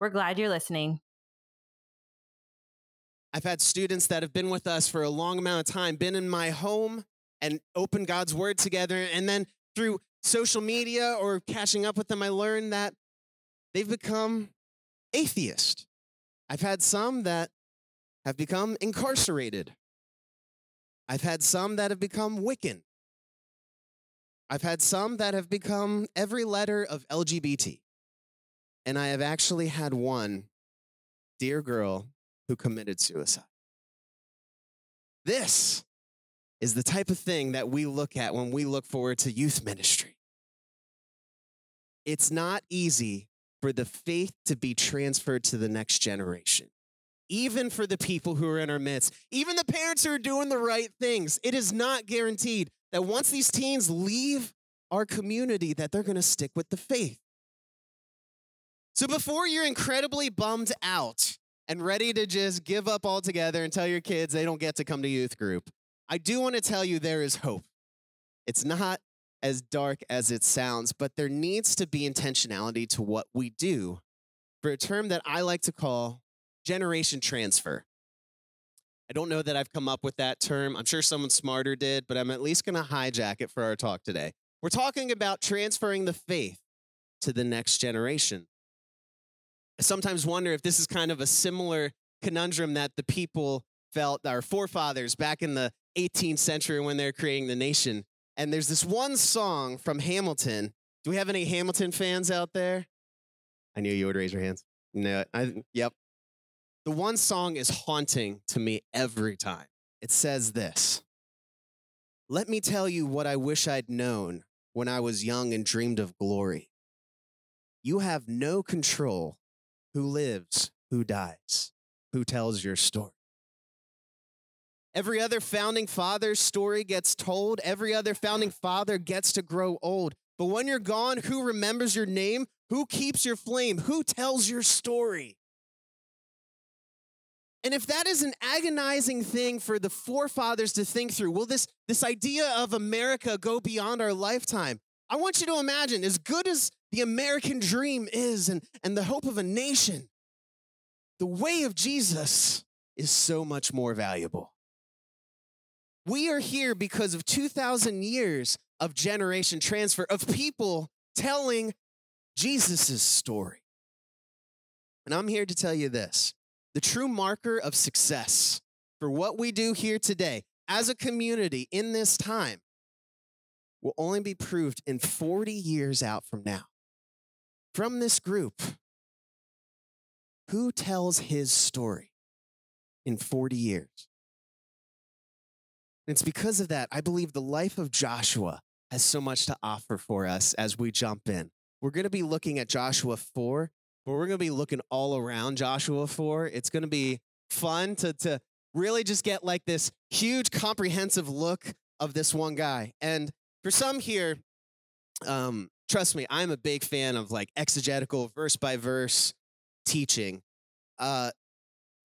We're glad you're listening. I've had students that have been with us for a long amount of time, been in my home and opened God's word together. And then through social media or catching up with them, I learned that they've become atheist. I've had some that have become incarcerated. I've had some that have become Wiccan. I've had some that have become every letter of LGBT. And I have actually had one dear girl who committed suicide. This is the type of thing that we look at when we look forward to youth ministry. It's not easy for the faith to be transferred to the next generation. Even for the people who are in our midst, even the parents who are doing the right things, it is not guaranteed that once these teens leave our community that they're going to stick with the faith. So before you're incredibly bummed out and ready to just give up altogether and tell your kids they don't get to come to youth group, I do want to tell you there is hope. It's not as dark as it sounds, but there needs to be intentionality to what we do for a term that I like to call generation transfer. I don't know that I've come up with that term. I'm sure someone smarter did, but I'm at least going to hijack it for our talk today. We're talking about transferring the faith to the next generation. I sometimes wonder if this is kind of a similar conundrum that the people felt, our forefathers back in the 18th century when they're creating the nation. And there's this one song from Hamilton. Do we have any Hamilton fans out there? I knew you would raise your hands. No, I, yep. The one song is haunting to me every time. It says this Let me tell you what I wish I'd known when I was young and dreamed of glory. You have no control who lives, who dies, who tells your story. Every other founding father's story gets told. Every other founding father gets to grow old. But when you're gone, who remembers your name? Who keeps your flame? Who tells your story? And if that is an agonizing thing for the forefathers to think through, will this, this idea of America go beyond our lifetime? I want you to imagine, as good as the American dream is and, and the hope of a nation, the way of Jesus is so much more valuable. We are here because of 2,000 years of generation transfer, of people telling Jesus' story. And I'm here to tell you this the true marker of success for what we do here today as a community in this time will only be proved in 40 years out from now from this group, who tells his story in 40 years? And it's because of that, I believe the life of Joshua has so much to offer for us as we jump in. We're going to be looking at Joshua 4, but we're going to be looking all around Joshua 4. It's going to be fun to, to really just get like this huge comprehensive look of this one guy. And for some here, um, trust me, I'm a big fan of like exegetical, verse by verse teaching. Uh,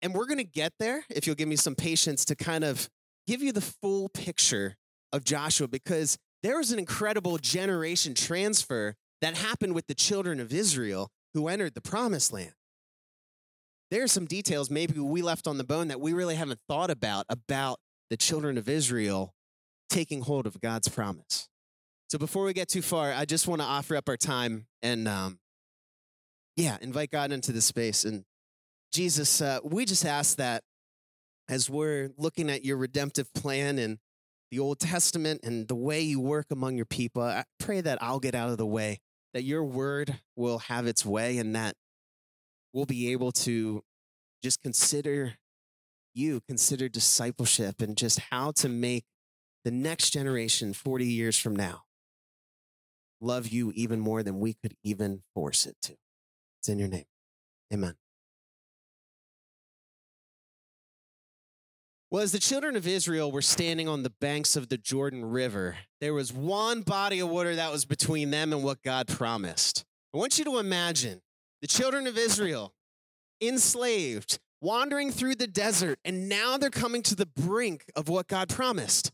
and we're going to get there if you'll give me some patience to kind of give you the full picture of Joshua because there was an incredible generation transfer that happened with the children of Israel who entered the promised land. There are some details maybe we left on the bone that we really haven't thought about about the children of Israel taking hold of God's promise. So before we get too far, I just want to offer up our time and, um, yeah, invite God into the space. And Jesus, uh, we just ask that as we're looking at your redemptive plan and the Old Testament and the way you work among your people, I pray that I'll get out of the way, that your word will have its way, and that we'll be able to just consider you, consider discipleship, and just how to make the next generation 40 years from now love you even more than we could even force it to. It's in your name. Amen. Well, as the children of Israel were standing on the banks of the Jordan River, there was one body of water that was between them and what God promised. I want you to imagine the children of Israel enslaved, wandering through the desert, and now they're coming to the brink of what God promised.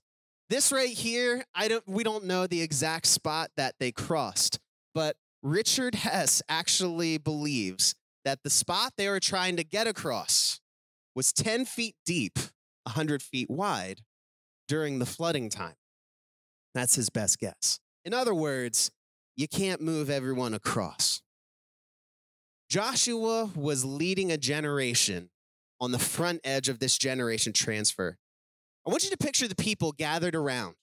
This right here, I don't we don't know the exact spot that they crossed, but Richard Hess actually believes that the spot they were trying to get across was 10 feet deep, 100 feet wide during the flooding time. That's his best guess. In other words, you can't move everyone across. Joshua was leading a generation on the front edge of this generation transfer. I want you to picture the people gathered around.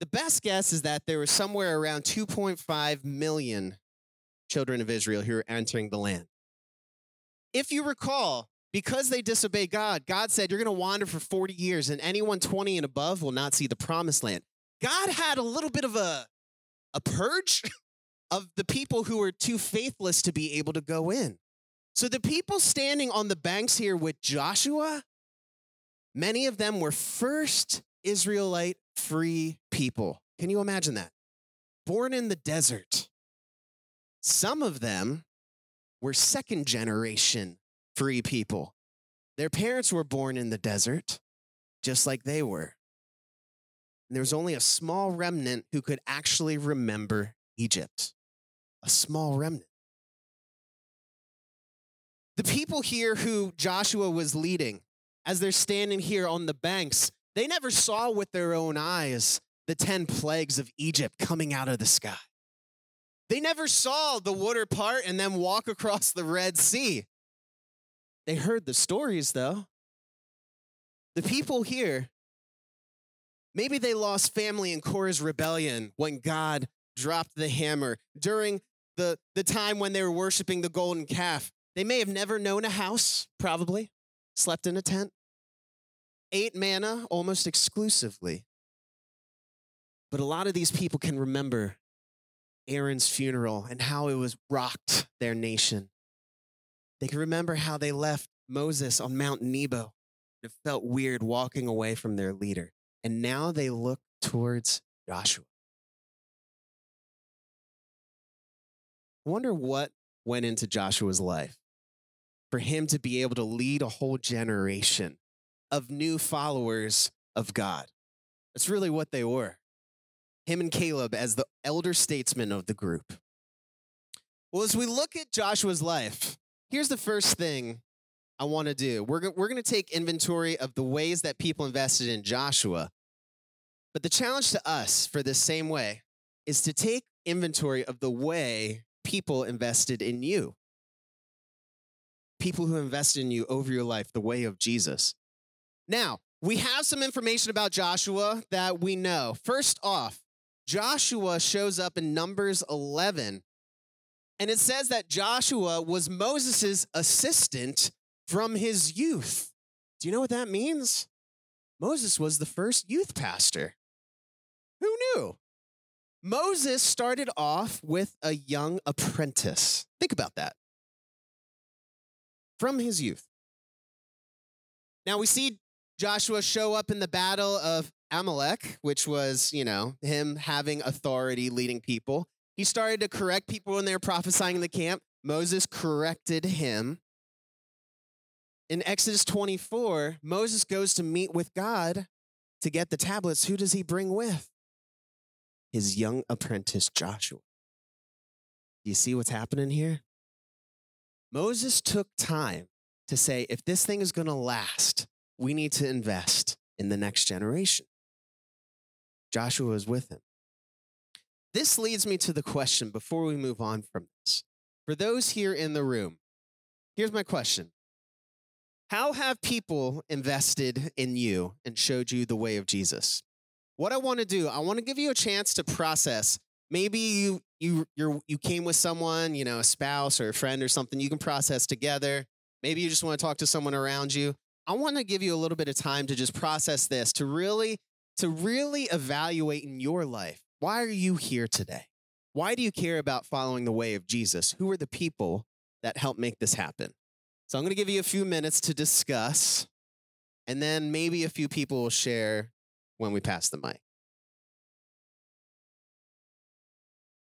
The best guess is that there were somewhere around 2.5 million children of Israel who are entering the land. If you recall, because they disobeyed God, God said, You're going to wander for 40 years, and anyone 20 and above will not see the promised land. God had a little bit of a, a purge of the people who were too faithless to be able to go in. So the people standing on the banks here with Joshua, many of them were first Israelite free people. Can you imagine that? Born in the desert. Some of them were second generation free people. Their parents were born in the desert, just like they were. And there was only a small remnant who could actually remember Egypt. A small remnant. The people here who Joshua was leading, as they're standing here on the banks, they never saw with their own eyes the 10 plagues of Egypt coming out of the sky. They never saw the water part and then walk across the Red Sea. They heard the stories, though. The people here, maybe they lost family in Korah's rebellion when God dropped the hammer during the, the time when they were worshiping the golden calf. They may have never known a house, probably, slept in a tent, ate manna almost exclusively. But a lot of these people can remember Aaron's funeral and how it was rocked their nation. They can remember how they left Moses on Mount Nebo. and It felt weird walking away from their leader. And now they look towards Joshua. I wonder what went into Joshua's life for him to be able to lead a whole generation of new followers of God. That's really what they were. Him and Caleb as the elder statesmen of the group. Well, as we look at Joshua's life, here's the first thing I want to do. We're, we're going to take inventory of the ways that people invested in Joshua. But the challenge to us for this same way is to take inventory of the way people invested in you people who invested in you over your life, the way of Jesus. Now, we have some information about Joshua that we know. First off, Joshua shows up in Numbers 11, and it says that Joshua was Moses' assistant from his youth. Do you know what that means? Moses was the first youth pastor. Who knew? Moses started off with a young apprentice. Think about that from his youth. Now we see Joshua show up in the battle of Amalek, which was, you know, him having authority leading people. He started to correct people when they were prophesying in the camp. Moses corrected him. In Exodus 24, Moses goes to meet with God to get the tablets. Who does he bring with? His young apprentice, Joshua. Do you see what's happening here? Moses took time to say, if this thing is going to last, we need to invest in the next generation. Joshua is with him. This leads me to the question before we move on from this. For those here in the room, here's my question How have people invested in you and showed you the way of Jesus? What I want to do, I want to give you a chance to process maybe you you you you came with someone, you know, a spouse or a friend or something you can process together. Maybe you just want to talk to someone around you. I want to give you a little bit of time to just process this, to really to really evaluate in your life. Why are you here today? Why do you care about following the way of Jesus? Who are the people that helped make this happen. So I'm going to give you a few minutes to discuss, and then maybe a few people will share when we pass the mic.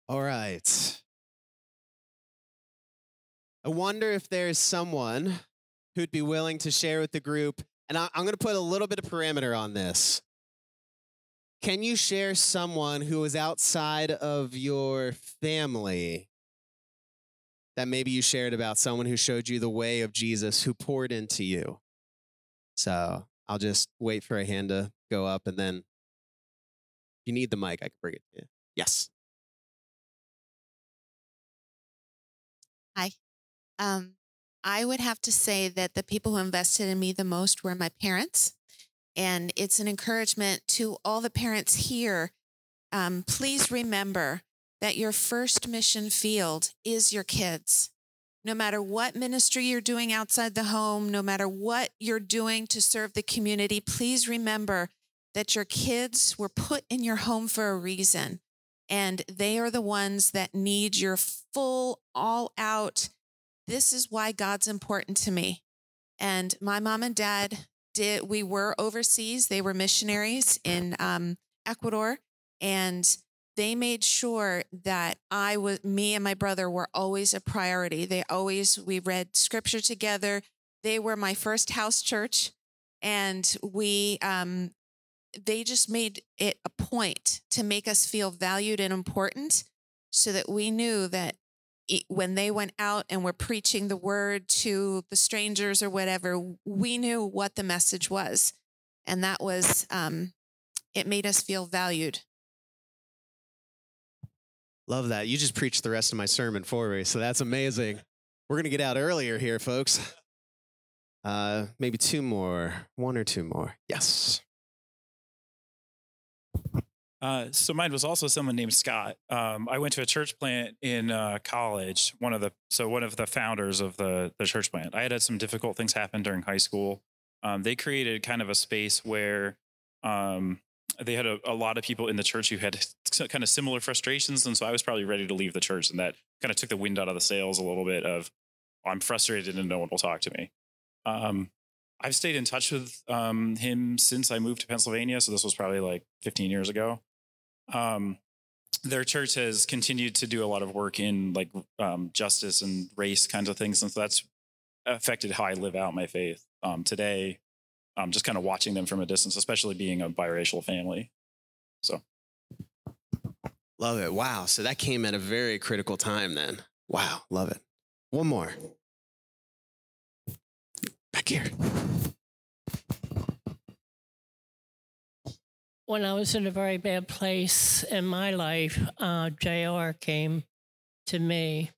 All right. I wonder if there's someone who'd be willing to share with the group. And I, am going to put a little bit of parameter on this. Can you share someone who is outside of your family that maybe you shared about someone who showed you the way of Jesus, who poured into you? So I'll just wait for a hand to go up and then if you need the mic, I can bring it to you. Yes. Hi. Um, I would have to say that the people who invested in me the most were my parents. And it's an encouragement to all the parents here. Um, please remember that your first mission field is your kids. No matter what ministry you're doing outside the home, no matter what you're doing to serve the community, please remember that your kids were put in your home for a reason. And they are the ones that need your full, all out this is why God's important to me. And my mom and dad did, we were overseas. They were missionaries in um, Ecuador. And they made sure that I was, me and my brother were always a priority. They always, we read scripture together. They were my first house church. And we, um, they just made it a point to make us feel valued and important so that we knew that when they went out and were preaching the word to the strangers or whatever, we knew what the message was. And that was, um, it made us feel valued. Love that. You just preached the rest of my sermon for me. So that's amazing. We're going to get out earlier here, folks. Uh, maybe two more, one or two more. Yes. Uh, so mine was also someone named Scott. Um, I went to a church plant in uh, college. One of the so one of the founders of the the church plant. I had had some difficult things happen during high school. Um, they created kind of a space where um, they had a, a, lot of people in the church who had kind of similar frustrations, and so I was probably ready to leave the church, and that kind of took the wind out of the sails a little bit. Of I'm frustrated and no one will talk to me. Um, I've stayed in touch with um, him since I moved to Pennsylvania, so this was probably like 15 years ago um, their church has continued to do a lot of work in like um, justice and race kinds of things, and so that's affected how I live out my faith um, today. Um, just kind of watching them from a distance, especially being a biracial family. So, love it. Wow. So that came at a very critical time. Then, wow, love it. One more. Back here. When I was in a very bad place in my life, uh, JR came to me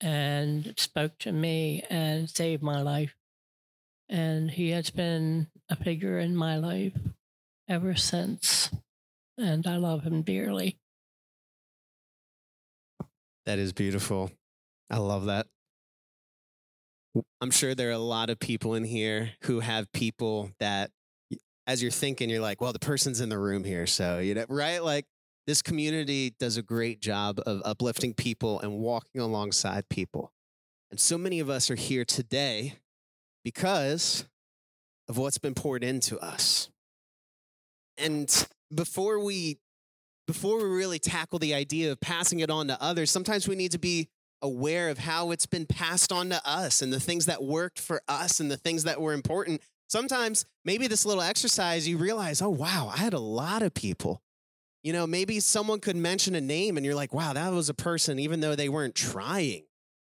and spoke to me and saved my life. And he has been a figure in my life ever since. And I love him dearly. That is beautiful. I love that. I'm sure there are a lot of people in here who have people that as you're thinking, you're like, well, the person's in the room here. So, you know, right? Like this community does a great job of uplifting people and walking alongside people. And so many of us are here today because of what's been poured into us. And before we before we really tackle the idea of passing it on to others, sometimes we need to be aware of how it's been passed on to us and the things that worked for us and the things that were important Sometimes maybe this little exercise, you realize, oh, wow, I had a lot of people. You know, maybe someone could mention a name and you're like, wow, that was a person, even though they weren't trying,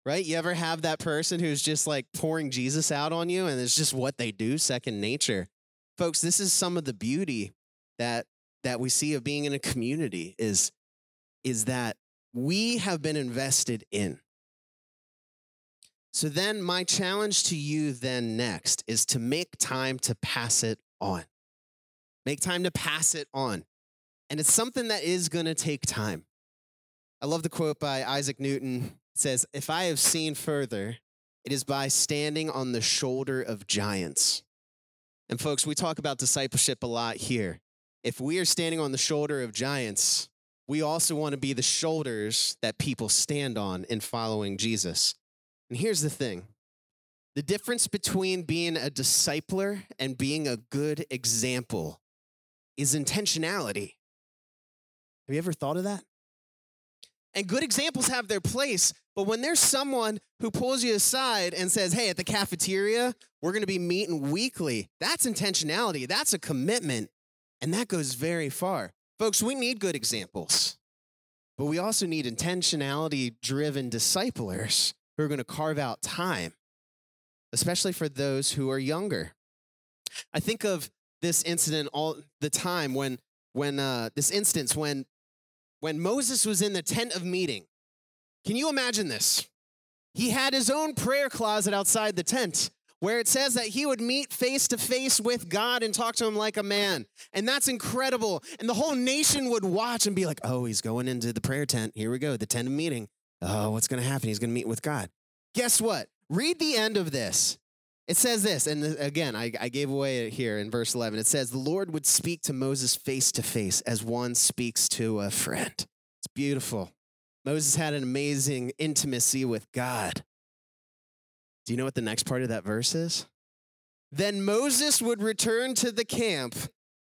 right? You ever have that person who's just like pouring Jesus out on you and it's just what they do, second nature? Folks, this is some of the beauty that that we see of being in a community is is that we have been invested in so then my challenge to you then next is to make time to pass it on. Make time to pass it on. And it's something that is going to take time. I love the quote by Isaac Newton. It says, If I have seen further, it is by standing on the shoulder of giants. And folks, we talk about discipleship a lot here. If we are standing on the shoulder of giants, we also want to be the shoulders that people stand on in following Jesus. And here's the thing the difference between being a discipler and being a good example is intentionality. Have you ever thought of that? And good examples have their place, but when there's someone who pulls you aside and says, hey, at the cafeteria, we're gonna be meeting weekly, that's intentionality, that's a commitment, and that goes very far. Folks, we need good examples, but we also need intentionality driven disciplers who are gonna carve out time, especially for those who are younger. I think of this incident all the time when when uh, this instance when when Moses was in the tent of meeting. Can you imagine this? He had his own prayer closet outside the tent where it says that he would meet face to face with God and talk to him like a man. And that's incredible. And the whole nation would watch and be like, oh, he's going into the prayer tent. Here we go, the tent of meeting. Oh, what's going to happen? He's going to meet with God. Guess what? Read the end of this. It says this, and again, I, I gave away it here in verse 11. It says, The Lord would speak to Moses face to face as one speaks to a friend. It's beautiful. Moses had an amazing intimacy with God. Do you know what the next part of that verse is? Then Moses would return to the camp,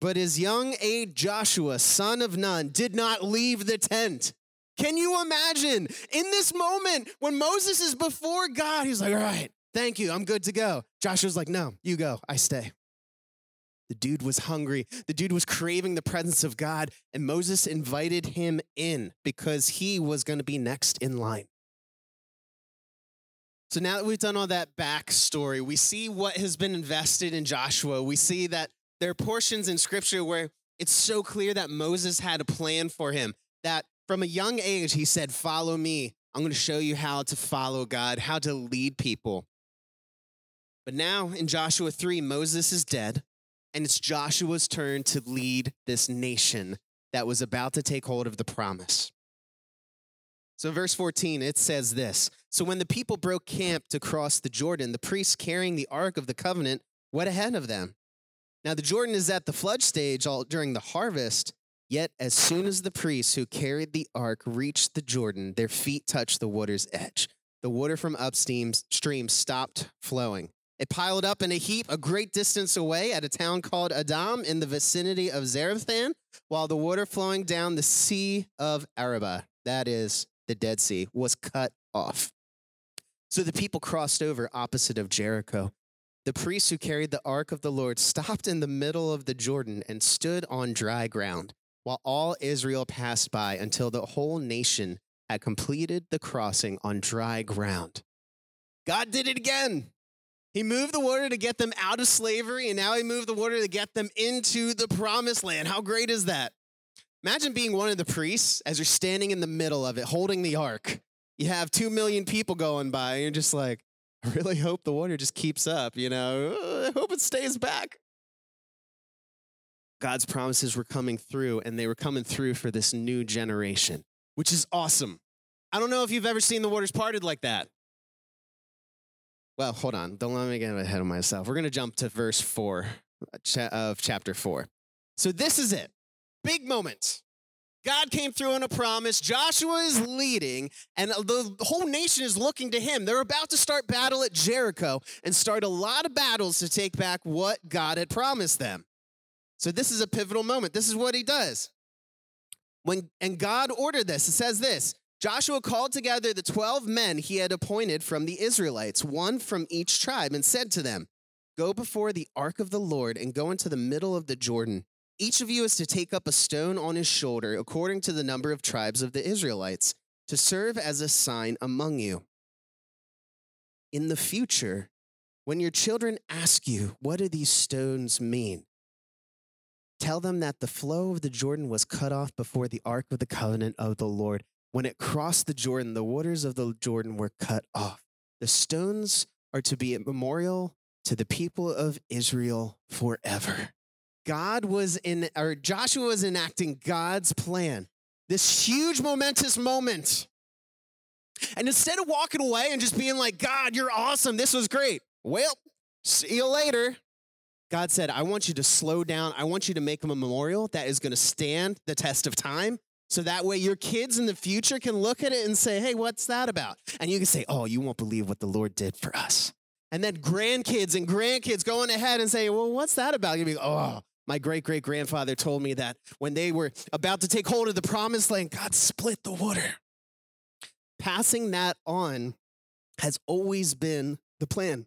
but his young aide Joshua, son of Nun, did not leave the tent. Can you imagine in this moment when Moses is before God, he's like, All right, Thank you. I'm good to go. Joshua's like, No, you go. I stay. The dude was hungry. The dude was craving the presence of God, and Moses invited him in because he was going to be next in line. So now that we've done all that backstory, we see what has been invested in Joshua. We see that there are portions in scripture where it's so clear that Moses had a plan for him, that from a young age, he said, Follow me. I'm going to show you how to follow God, how to lead people. But now in Joshua 3, Moses is dead, and it's Joshua's turn to lead this nation that was about to take hold of the promise. So, verse 14, it says this So, when the people broke camp to cross the Jordan, the priests carrying the Ark of the Covenant went ahead of them. Now, the Jordan is at the flood stage all, during the harvest, yet, as soon as the priests who carried the Ark reached the Jordan, their feet touched the water's edge. The water from upstream stream stopped flowing. It piled up in a heap a great distance away at a town called Adam in the vicinity of Zarethan, while the water flowing down the Sea of Arabah, that is the Dead Sea, was cut off. So the people crossed over opposite of Jericho. The priests who carried the ark of the Lord stopped in the middle of the Jordan and stood on dry ground, while all Israel passed by until the whole nation had completed the crossing on dry ground. God did it again. He moved the water to get them out of slavery, and now he moved the water to get them into the promised land. How great is that? Imagine being one of the priests as you're standing in the middle of it, holding the ark. You have two million people going by, and you're just like, I really hope the water just keeps up, you know? I hope it stays back. God's promises were coming through, and they were coming through for this new generation, which is awesome. I don't know if you've ever seen the waters parted like that. Well, hold on. Don't let me get ahead of myself. We're going to jump to verse 4 uh, of chapter 4. So this is it. Big moment. God came through on a promise. Joshua is leading, and the whole nation is looking to him. They're about to start battle at Jericho and start a lot of battles to take back what God had promised them. So this is a pivotal moment. This is what he does. When and God ordered this. It says this Joshua called together the 12 men he had appointed from the Israelites, one from each tribe, and said to them, Go before the ark of the Lord and go into the middle of the Jordan. Each of you is to take up a stone on his shoulder, according to the number of tribes of the Israelites, to serve as a sign among you. In the future, when your children ask you, What do these stones mean? Tell them that the flow of the Jordan was cut off before the ark of the covenant of the Lord when it crossed the Jordan, the waters of the Jordan were cut off. The stones are to be a memorial to the people of Israel forever. God was in, or Joshua was enacting God's plan, this huge momentous moment. And instead of walking away and just being like, God, you're awesome, this was great. Well, see you later. God said, I want you to slow down. I want you to make him a memorial that is going to stand the test of time So that way your kids in the future can look at it and say, hey, what's that about? And you can say, oh, you won't believe what the Lord did for us. And then grandkids and grandkids going ahead and say, well, what's that about? You'll be, oh, my great great grandfather told me that when they were about to take hold of the promised land, God split the water. Passing that on has always been the plan.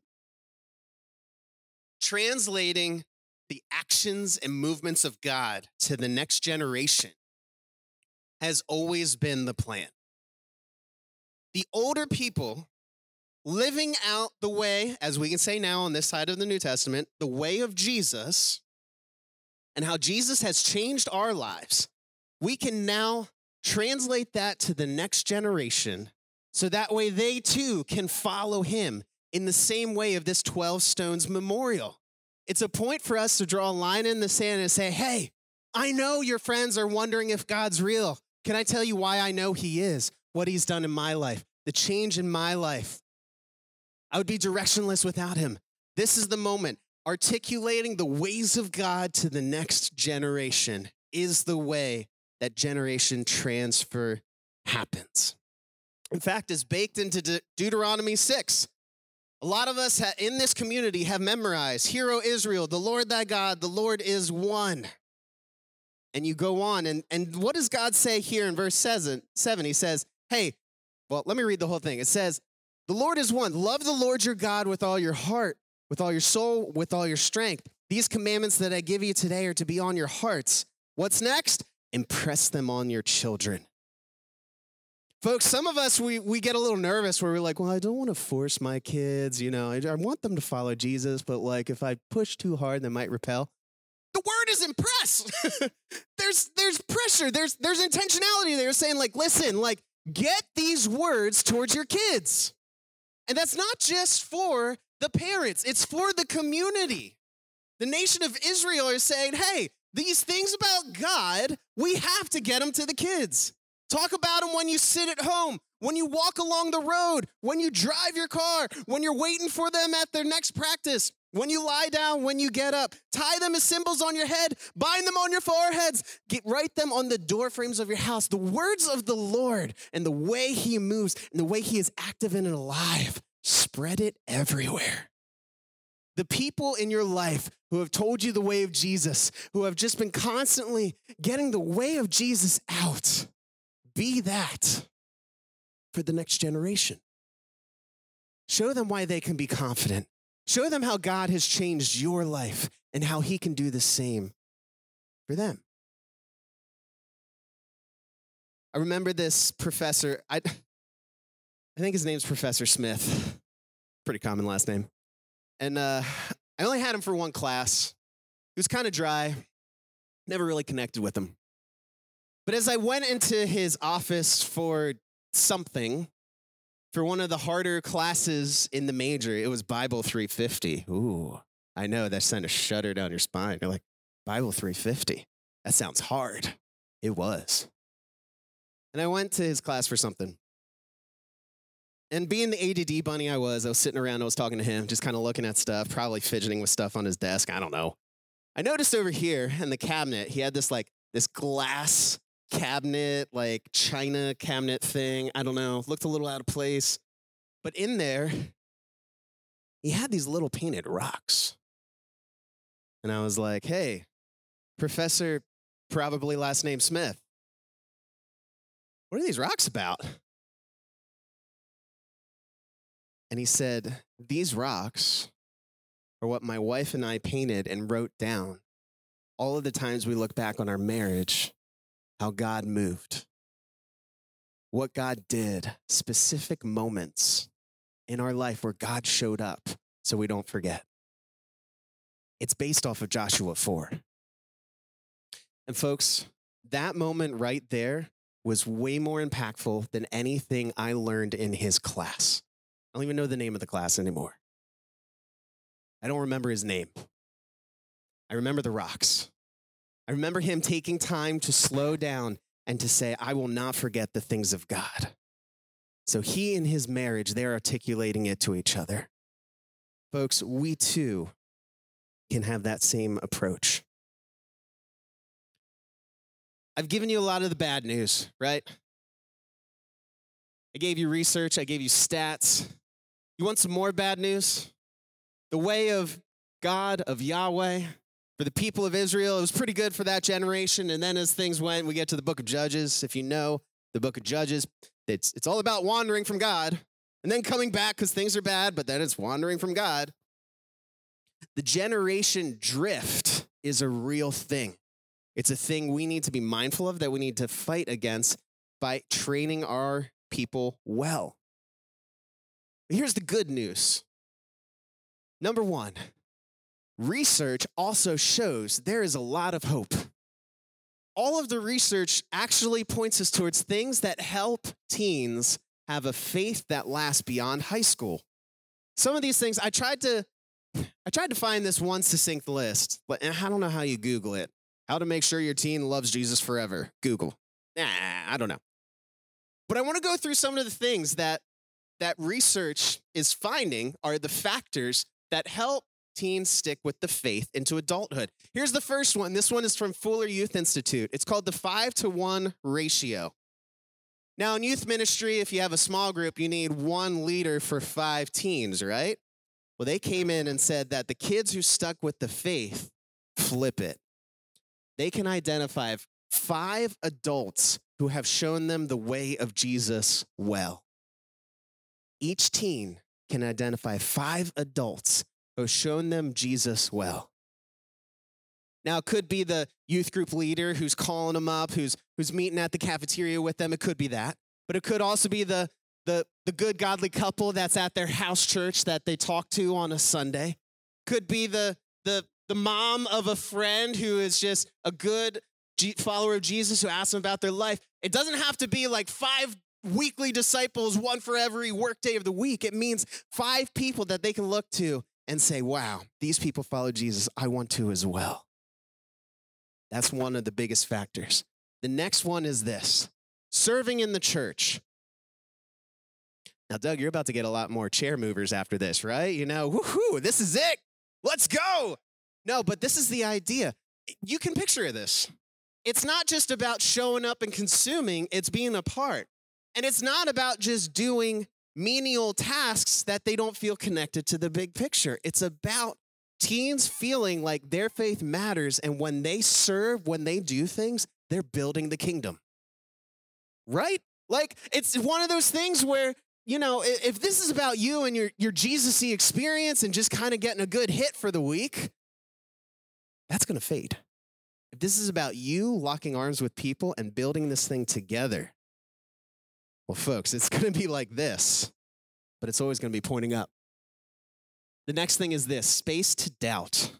Translating the actions and movements of God to the next generation has always been the plan. The older people living out the way, as we can say now on this side of the New Testament, the way of Jesus and how Jesus has changed our lives, we can now translate that to the next generation so that way they too can follow him in the same way of this 12 stones memorial. It's a point for us to draw a line in the sand and say, hey, I know your friends are wondering if God's real. Can I tell you why I know he is? What he's done in my life, the change in my life. I would be directionless without him. This is the moment. Articulating the ways of God to the next generation is the way that generation transfer happens. In fact, it's baked into De- Deuteronomy 6. A lot of us in this community have memorized, Hear, O Israel, the Lord thy God, the Lord is one. And you go on, and, and what does God say here in verse seven, 7? He says, Hey, well, let me read the whole thing. It says, The Lord is one. Love the Lord your God with all your heart, with all your soul, with all your strength. These commandments that I give you today are to be on your hearts. What's next? Impress them on your children. Folks, some of us, we, we get a little nervous where we're like, well, I don't want to force my kids. You know, I, I want them to follow Jesus, but like if I push too hard, they might repel. The word is impress. there's there's pressure. There's there's intentionality there saying like, listen, like get these words towards your kids. And that's not just for the parents, it's for the community. The nation of Israel is saying, hey, these things about God, we have to get them to the kids. Talk about them when you sit at home, when you walk along the road, when you drive your car, when you're waiting for them at their next practice, when you lie down, when you get up. Tie them as symbols on your head, bind them on your foreheads, get, write them on the door frames of your house. The words of the Lord and the way he moves and the way he is active and alive, spread it everywhere. The people in your life who have told you the way of Jesus, who have just been constantly getting the way of Jesus out be that for the next generation. Show them why they can be confident. Show them how God has changed your life and how he can do the same for them. I remember this professor, I, I think his name's Professor Smith. Pretty common last name. And uh, I only had him for one class. He was kind of dry, never really connected with him. But as I went into his office for something, for one of the harder classes in the major, it was Bible 350. Ooh, I know that sent a shudder down your spine. You're like, Bible 350? That sounds hard. It was. And I went to his class for something. And being the ADD bunny I was, I was sitting around, I was talking to him, just kind of looking at stuff, probably fidgeting with stuff on his desk. I don't know. I noticed over here in the cabinet, he had this like this glass cabinet, like china cabinet thing. I don't know, looked a little out of place. But in there, he had these little painted rocks. And I was like, hey, Professor, probably last name Smith, what are these rocks about? And he said, These rocks are what my wife and I painted and wrote down all of the times we look back on our marriage how God moved, what God did, specific moments in our life where God showed up so we don't forget. It's based off of Joshua 4. And folks, that moment right there was way more impactful than anything I learned in his class. I don't even know the name of the class anymore. I don't remember his name. I remember the rocks. I remember him taking time to slow down and to say, I will not forget the things of God. So he and his marriage, they're articulating it to each other. Folks, we too can have that same approach. I've given you a lot of the bad news, right? I gave you research, I gave you stats. You want some more bad news? The way of God, of Yahweh, for the people of Israel, it was pretty good for that generation. And then as things went, we get to the book of Judges. If you know the book of Judges, it's, it's all about wandering from God and then coming back because things are bad, but then it's wandering from God. The generation drift is a real thing. It's a thing we need to be mindful of that we need to fight against by training our people well. Here's the good news. Number one, research also shows there is a lot of hope. All of the research actually points us towards things that help teens have a faith that lasts beyond high school. Some of these things I tried to I tried to find this one succinct list, but eh, I don't know how you Google it. How to make sure your teen loves Jesus forever. Google. Nah, I don't know. But I want to go through some of the things that that research is finding are the factors that help teens stick with the faith into adulthood. Here's the first one. This one is from Fuller Youth Institute. It's called the 5 to 1 ratio. Now, in youth ministry, if you have a small group, you need one leader for five teens, right? Well, they came in and said that the kids who stuck with the faith flip it. They can identify five adults who have shown them the way of Jesus well. Each teen can identify five adults have shown them Jesus well. Now, it could be the youth group leader who's calling them up, who's, who's meeting at the cafeteria with them. It could be that. But it could also be the, the, the good godly couple that's at their house church that they talk to on a Sunday. Could be the, the, the mom of a friend who is just a good follower of Jesus who asks them about their life. It doesn't have to be like five weekly disciples, one for every workday of the week. It means five people that they can look to and say, wow, these people follow Jesus. I want to as well. That's one of the biggest factors. The next one is this serving in the church. Now, Doug, you're about to get a lot more chair movers after this, right? You know, woohoo, this is it. Let's go. No, but this is the idea. You can picture this. It's not just about showing up and consuming, it's being a part. And it's not about just doing menial tasks that they don't feel connected to the big picture. It's about teens feeling like their faith matters. And when they serve, when they do things, they're building the kingdom. Right? Like it's one of those things where you know, if this is about you and your, your Jesus experience and just kind of getting a good hit for the week, that's going to fade. If this is about you locking arms with people and building this thing together, well, folks, it's going to be like this, but it's always going to be pointing up. The next thing is this space to doubt.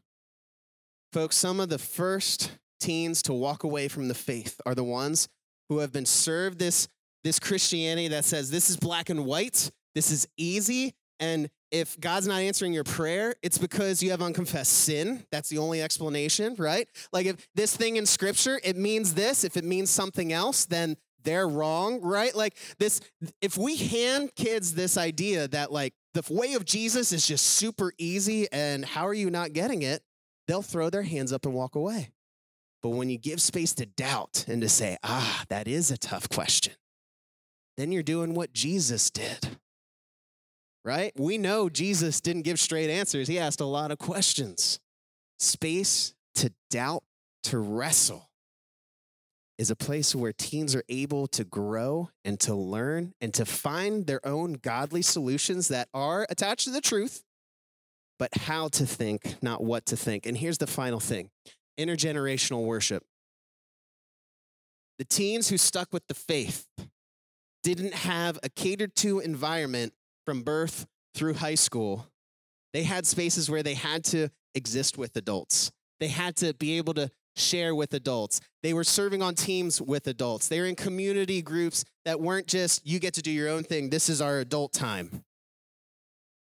Folks, some of the first teens to walk away from the faith are the ones who have been served this this Christianity that says this is black and white, this is easy, and if God's not answering your prayer, it's because you have unconfessed sin. That's the only explanation, right? Like if this thing in scripture, it means this, if it means something else, then they're wrong, right? Like this, if we hand kids this idea that like the way of Jesus is just super easy and how are you not getting it, they'll throw their hands up and walk away. But when you give space to doubt and to say, ah, that is a tough question, then you're doing what Jesus did. Right? We know Jesus didn't give straight answers, he asked a lot of questions. Space to doubt, to wrestle is a place where teens are able to grow and to learn and to find their own godly solutions that are attached to the truth, but how to think, not what to think. And here's the final thing intergenerational worship. The teens who stuck with the faith didn't have a catered to environment from birth through high school. They had spaces where they had to exist with adults. They had to be able to share with adults. They were serving on teams with adults. They were in community groups that weren't just, you get to do your own thing, this is our adult time.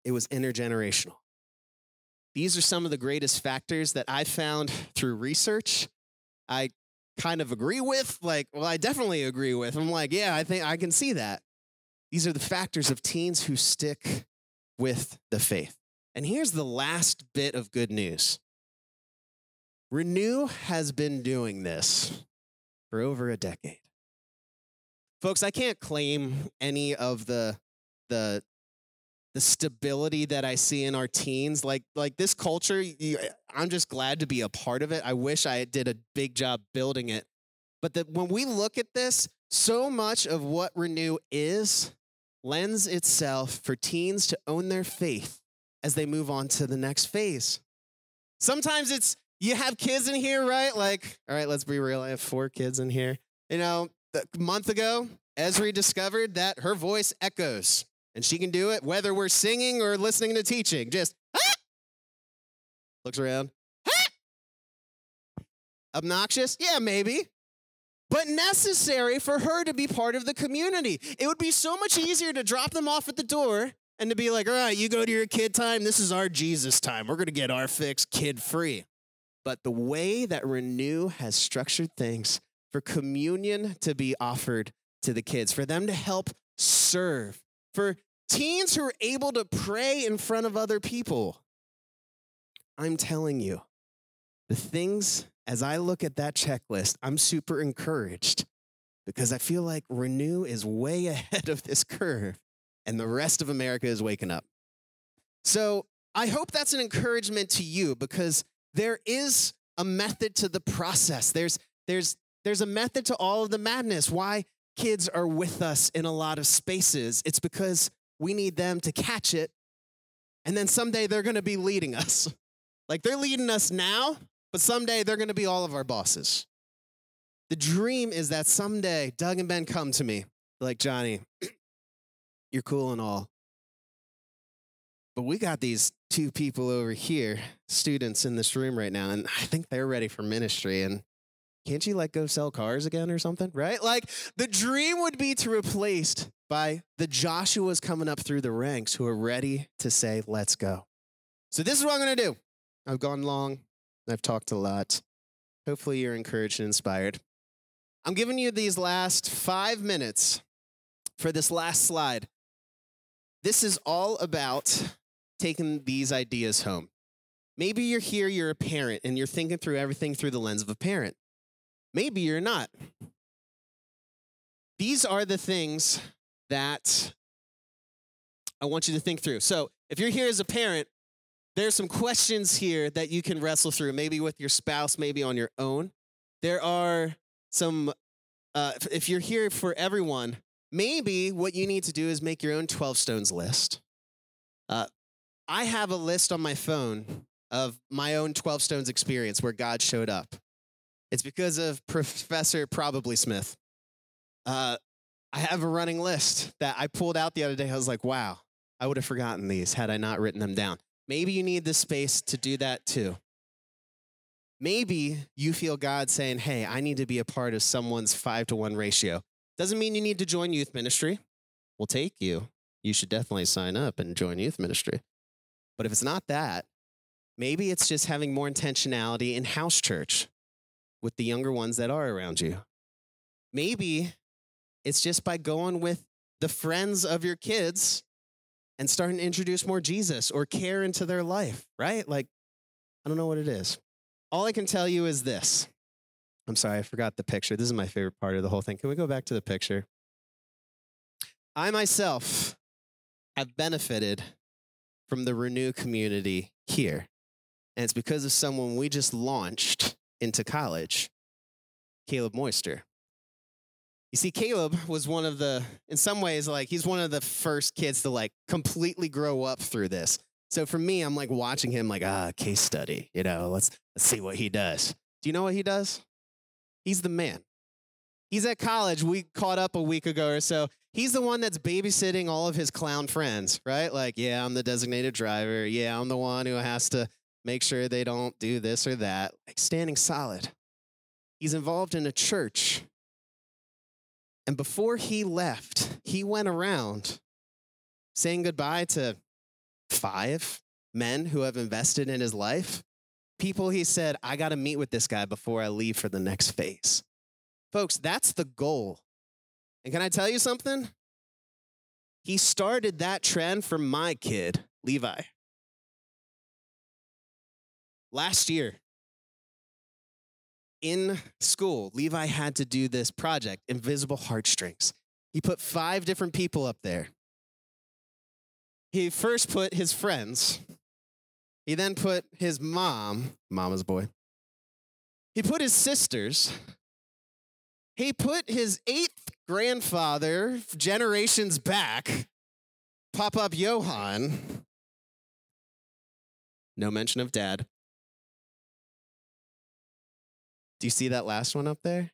It was intergenerational. These are some of the greatest factors that I found through research. I kind of agree with. Like, well, I definitely agree with. I'm like, yeah, I think I can see that. These are the factors of teens who stick with the faith. And here's the last bit of good news Renew has been doing this for over a decade. Folks, I can't claim any of the the the stability that I see in our teens. Like like this culture, you, I'm just glad to be a part of it. I wish I did a big job building it. But that when we look at this, so much of what Renew is lends itself for teens to own their faith as they move on to the next phase. Sometimes it's you have kids in here, right? Like, all right, let's be real. I have four kids in here. You know, a month ago, Esri discovered that her voice echoes and she can do it whether we're singing or listening to teaching. Just ah! looks around. Ah! Obnoxious? Yeah, maybe. But necessary for her to be part of the community. It would be so much easier to drop them off at the door and to be like, all right, you go to your kid time. This is our Jesus time. We're going to get our fix kid free. But the way that Renew has structured things for communion to be offered to the kids, for them to help serve, for teens who are able to pray in front of other people. I'm telling you, the things, as I look at that checklist, I'm super encouraged because I feel like Renew is way ahead of this curve and the rest of America is waking up. So I hope that's an encouragement to you because there is a method to the process. There's, there's, there's a method to all of the madness. Why kids are with us in a lot of spaces. It's because we need them to catch it. And then someday they're going to be leading us. Like they're leading us now, but someday they're going to be all of our bosses. The dream is that someday Doug and Ben come to me like, Jonny, you're cool and all. But we got these two people over here, students in this room right now, and I think they're ready for ministry. And can't you like go sell cars again or something? Right? Like the dream would be to replaced by the Joshuas coming up through the ranks who are ready to say, let's go. So this is what I'm to do. I've gone long. I've talked a lot. Hopefully you're encouraged and inspired. I'm giving you these last five minutes for this last slide. This is all about taking these ideas home. Maybe you're here, you're a parent, and you're thinking through everything through the lens of a parent. Maybe you're not. These are the things that I want you to think through. So, if you're here as a parent, there's some questions here that you can wrestle through, maybe with your spouse, maybe on your own. There are some, uh, if you're here for everyone, maybe what you need to do is make your own 12 stones list. Uh, I have a list on my phone of my own 12 stones experience where God showed up. It's because of Professor Probably Smith. Uh, I have a running list that I pulled out the other day. I was like, wow, I would have forgotten these had I not written them down. Maybe you need the space to do that too. Maybe you feel God saying, hey, I need to be a part of someone's five to one ratio. Doesn't mean you need to join youth ministry. We'll take you. You should definitely sign up and join youth ministry. But if it's not that, maybe it's just having more intentionality in house church with the younger ones that are around you. Maybe it's just by going with the friends of your kids and starting to introduce more Jesus or care into their life, right? Like, I don't know what it is. All I can tell you is this. I'm sorry, I forgot the picture. This is my favorite part of the whole thing. Can we go back to the picture? I myself have benefited from the Renew community here. And it's because of someone we just launched into college, Caleb Moister. You see, Caleb was one of the, in some ways, like he's one of the first kids to like completely grow up through this. So for me, I'm like watching him like, ah, case study, you know, let's, let's see what he does. Do you know what he does? He's the man. He's at college. We caught up a week ago or so. He's the one that's babysitting all of his clown friends, right? Like, yeah, I'm the designated driver. Yeah, I'm the one who has to make sure they don't do this or that, like standing solid. He's involved in a church. And before he left, he went around saying goodbye to five men who have invested in his life. People he said, I got to meet with this guy before I leave for the next phase. Folks, that's the goal. And can I tell you something? He started that trend for my kid, Levi last year. in school, Levi had to do this project, Invisible Heartstrings. He put five different people up there. He first put his friends. He then put his mom, mama's boy. He put his sisters. He put his eighth grandfather, generations back, Pop Up Johann. No mention of dad. Do you see that last one up there?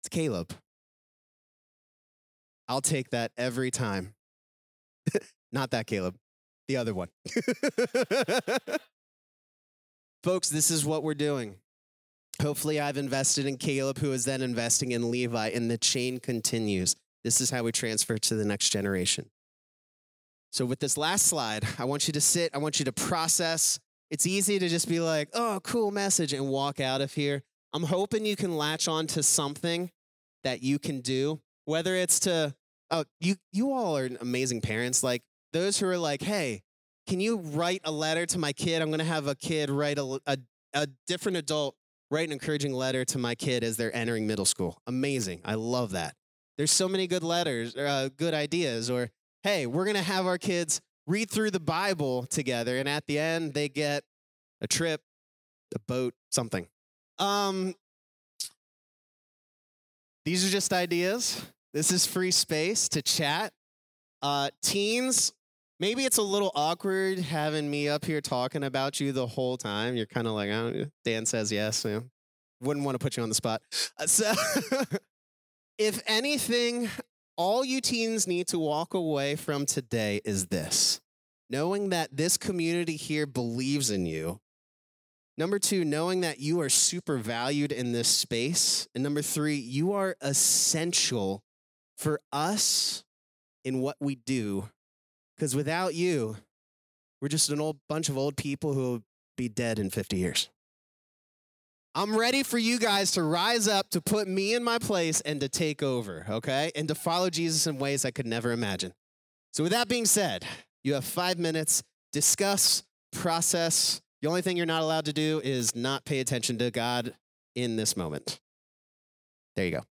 It's Caleb. I'll take that every time. Not that Caleb, the other one. Folks, this is what we're doing. Hopefully, I've invested in Caleb, who is then investing in Levi, and the chain continues. This is how we transfer to the next generation. So, with this last slide, I want you to sit, I want you to process. It's easy to just be like, oh, cool message, and walk out of here. I'm hoping you can latch on to something that you can do, whether it's to, oh, you, you all are amazing parents. Like those who are like, hey, can you write a letter to my kid? I'm going to have a kid write a, a, a different adult write an encouraging letter to my kid as they're entering middle school. Amazing. I love that. There's so many good letters, uh, good ideas. Or, hey, we're going to have our kids read through the Bible together. And at the end, they get a trip, a boat, something. Um, these are just ideas. This is free space to chat. Uh, teens, maybe it's a little awkward having me up here talking about you the whole time. You're kind of like, oh, Dan says yes. Wouldn't want to put you on the spot. Uh, so, if anything, all you teens need to walk away from today is this knowing that this community here believes in you. Number two, knowing that you are super valued in this space. And number three, you are essential for us in what we do because without you, we're just an old bunch of old people who will be dead in 50 years. I'm ready for you guys to rise up, to put me in my place, and to take over, okay? And to follow Jesus in ways I could never imagine. So, with that being said, you have five minutes, discuss, process. The only thing you're not allowed to do is not pay attention to God in this moment. There you go.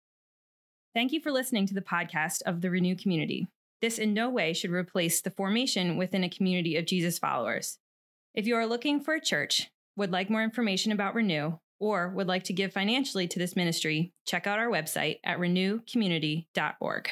Thank you for listening to the podcast of the Renew Community. This in no way should replace the formation within a community of Jesus followers. If you are looking for a church, would like more information about Renew, or would like to give financially to this ministry, check out our website at renewcommunity.org.